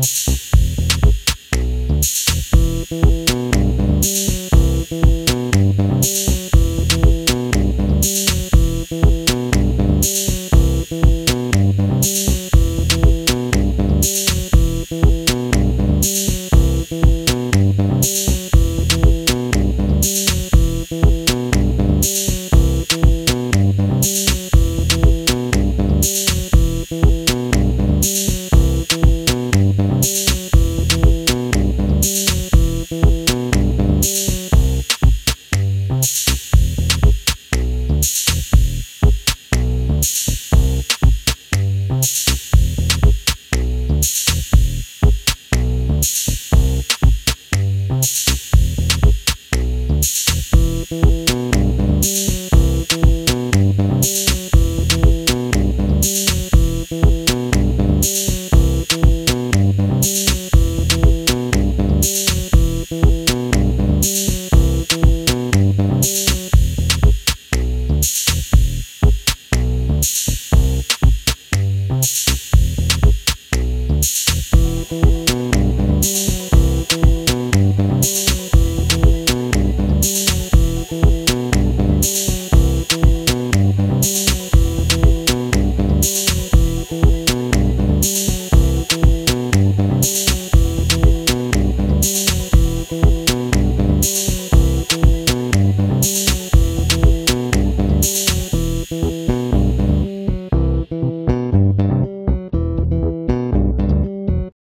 Thank